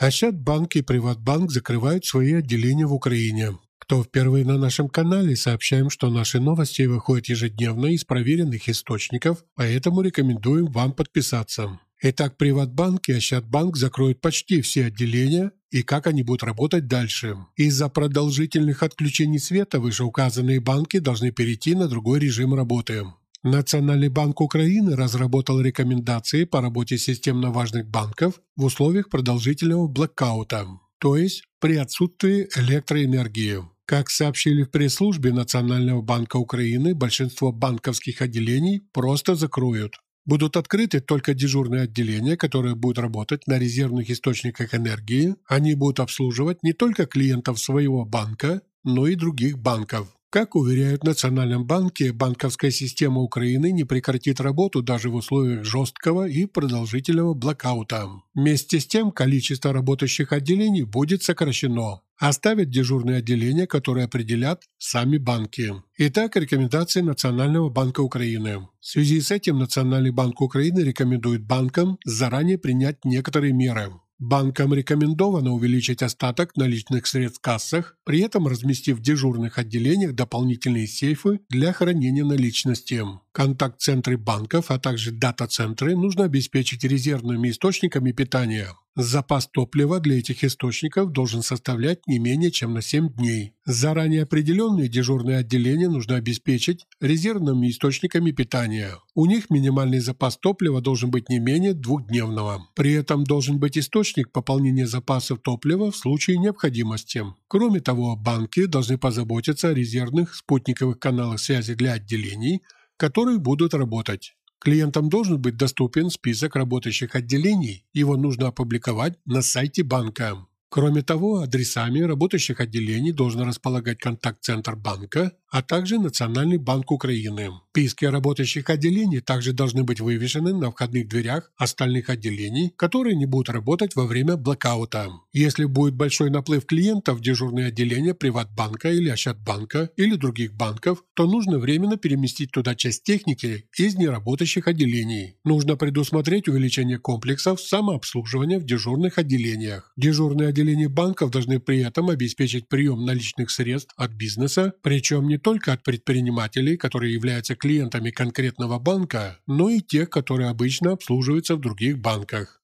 Ощадбанк и Приватбанк закрывают свои отделения в Украине. Кто впервые на нашем канале, сообщаем, что наши новости выходят ежедневно из проверенных источников, поэтому рекомендуем вам подписаться. Итак, Приватбанк и Ощадбанк закроют почти все отделения, и как они будут работать дальше. Из-за продолжительных отключений света вышеуказанные банки должны перейти на другой режим работы. Национальный банк Украины разработал рекомендации по работе системно важных банков в условиях продолжительного блокаута, то есть при отсутствии электроэнергии. Как сообщили в пресс-службе Национального банка Украины, большинство банковских отделений просто закроют. Будут открыты только дежурные отделения, которые будут работать на резервных источниках энергии. Они будут обслуживать не только клиентов своего банка, но и других банков. Как уверяют в Национальном банке, банковская система Украины не прекратит работу даже в условиях жесткого и продолжительного блокаута. Вместе с тем, количество работающих отделений будет сокращено. Оставят дежурные отделения, которые определят сами банки. Итак, рекомендации Национального банка Украины. В связи с этим Национальный банк Украины рекомендует банкам заранее принять некоторые меры. Банкам рекомендовано увеличить остаток наличных средств в кассах, при этом разместив в дежурных отделениях дополнительные сейфы для хранения наличности. Контакт-центры банков, а также дата-центры нужно обеспечить резервными источниками питания. Запас топлива для этих источников должен составлять не менее чем на 7 дней. Заранее определенные дежурные отделения нужно обеспечить резервными источниками питания. У них минимальный запас топлива должен быть не менее двухдневного. При этом должен быть источник пополнения запасов топлива в случае необходимости. Кроме того, банки должны позаботиться о резервных спутниковых каналах связи для отделений, которые будут работать. Клиентам должен быть доступен список работающих отделений, его нужно опубликовать на сайте банка. Кроме того, адресами работающих отделений должен располагать контакт-центр банка, а также Национальный банк Украины. Списки работающих отделений также должны быть вывешены на входных дверях остальных отделений, которые не будут работать во время блокаута. Если будет большой наплыв клиентов в дежурные отделения Приватбанка или Ощадбанка или других банков, то нужно временно переместить туда часть техники из неработающих отделений. Нужно предусмотреть увеличение комплексов самообслуживания в дежурных отделениях. Дежурные отделения банков должны при этом обеспечить прием наличных средств от бизнеса, причем не только от предпринимателей, которые являются клиентами конкретного банка, но и тех, которые обычно обслуживаются в других банках.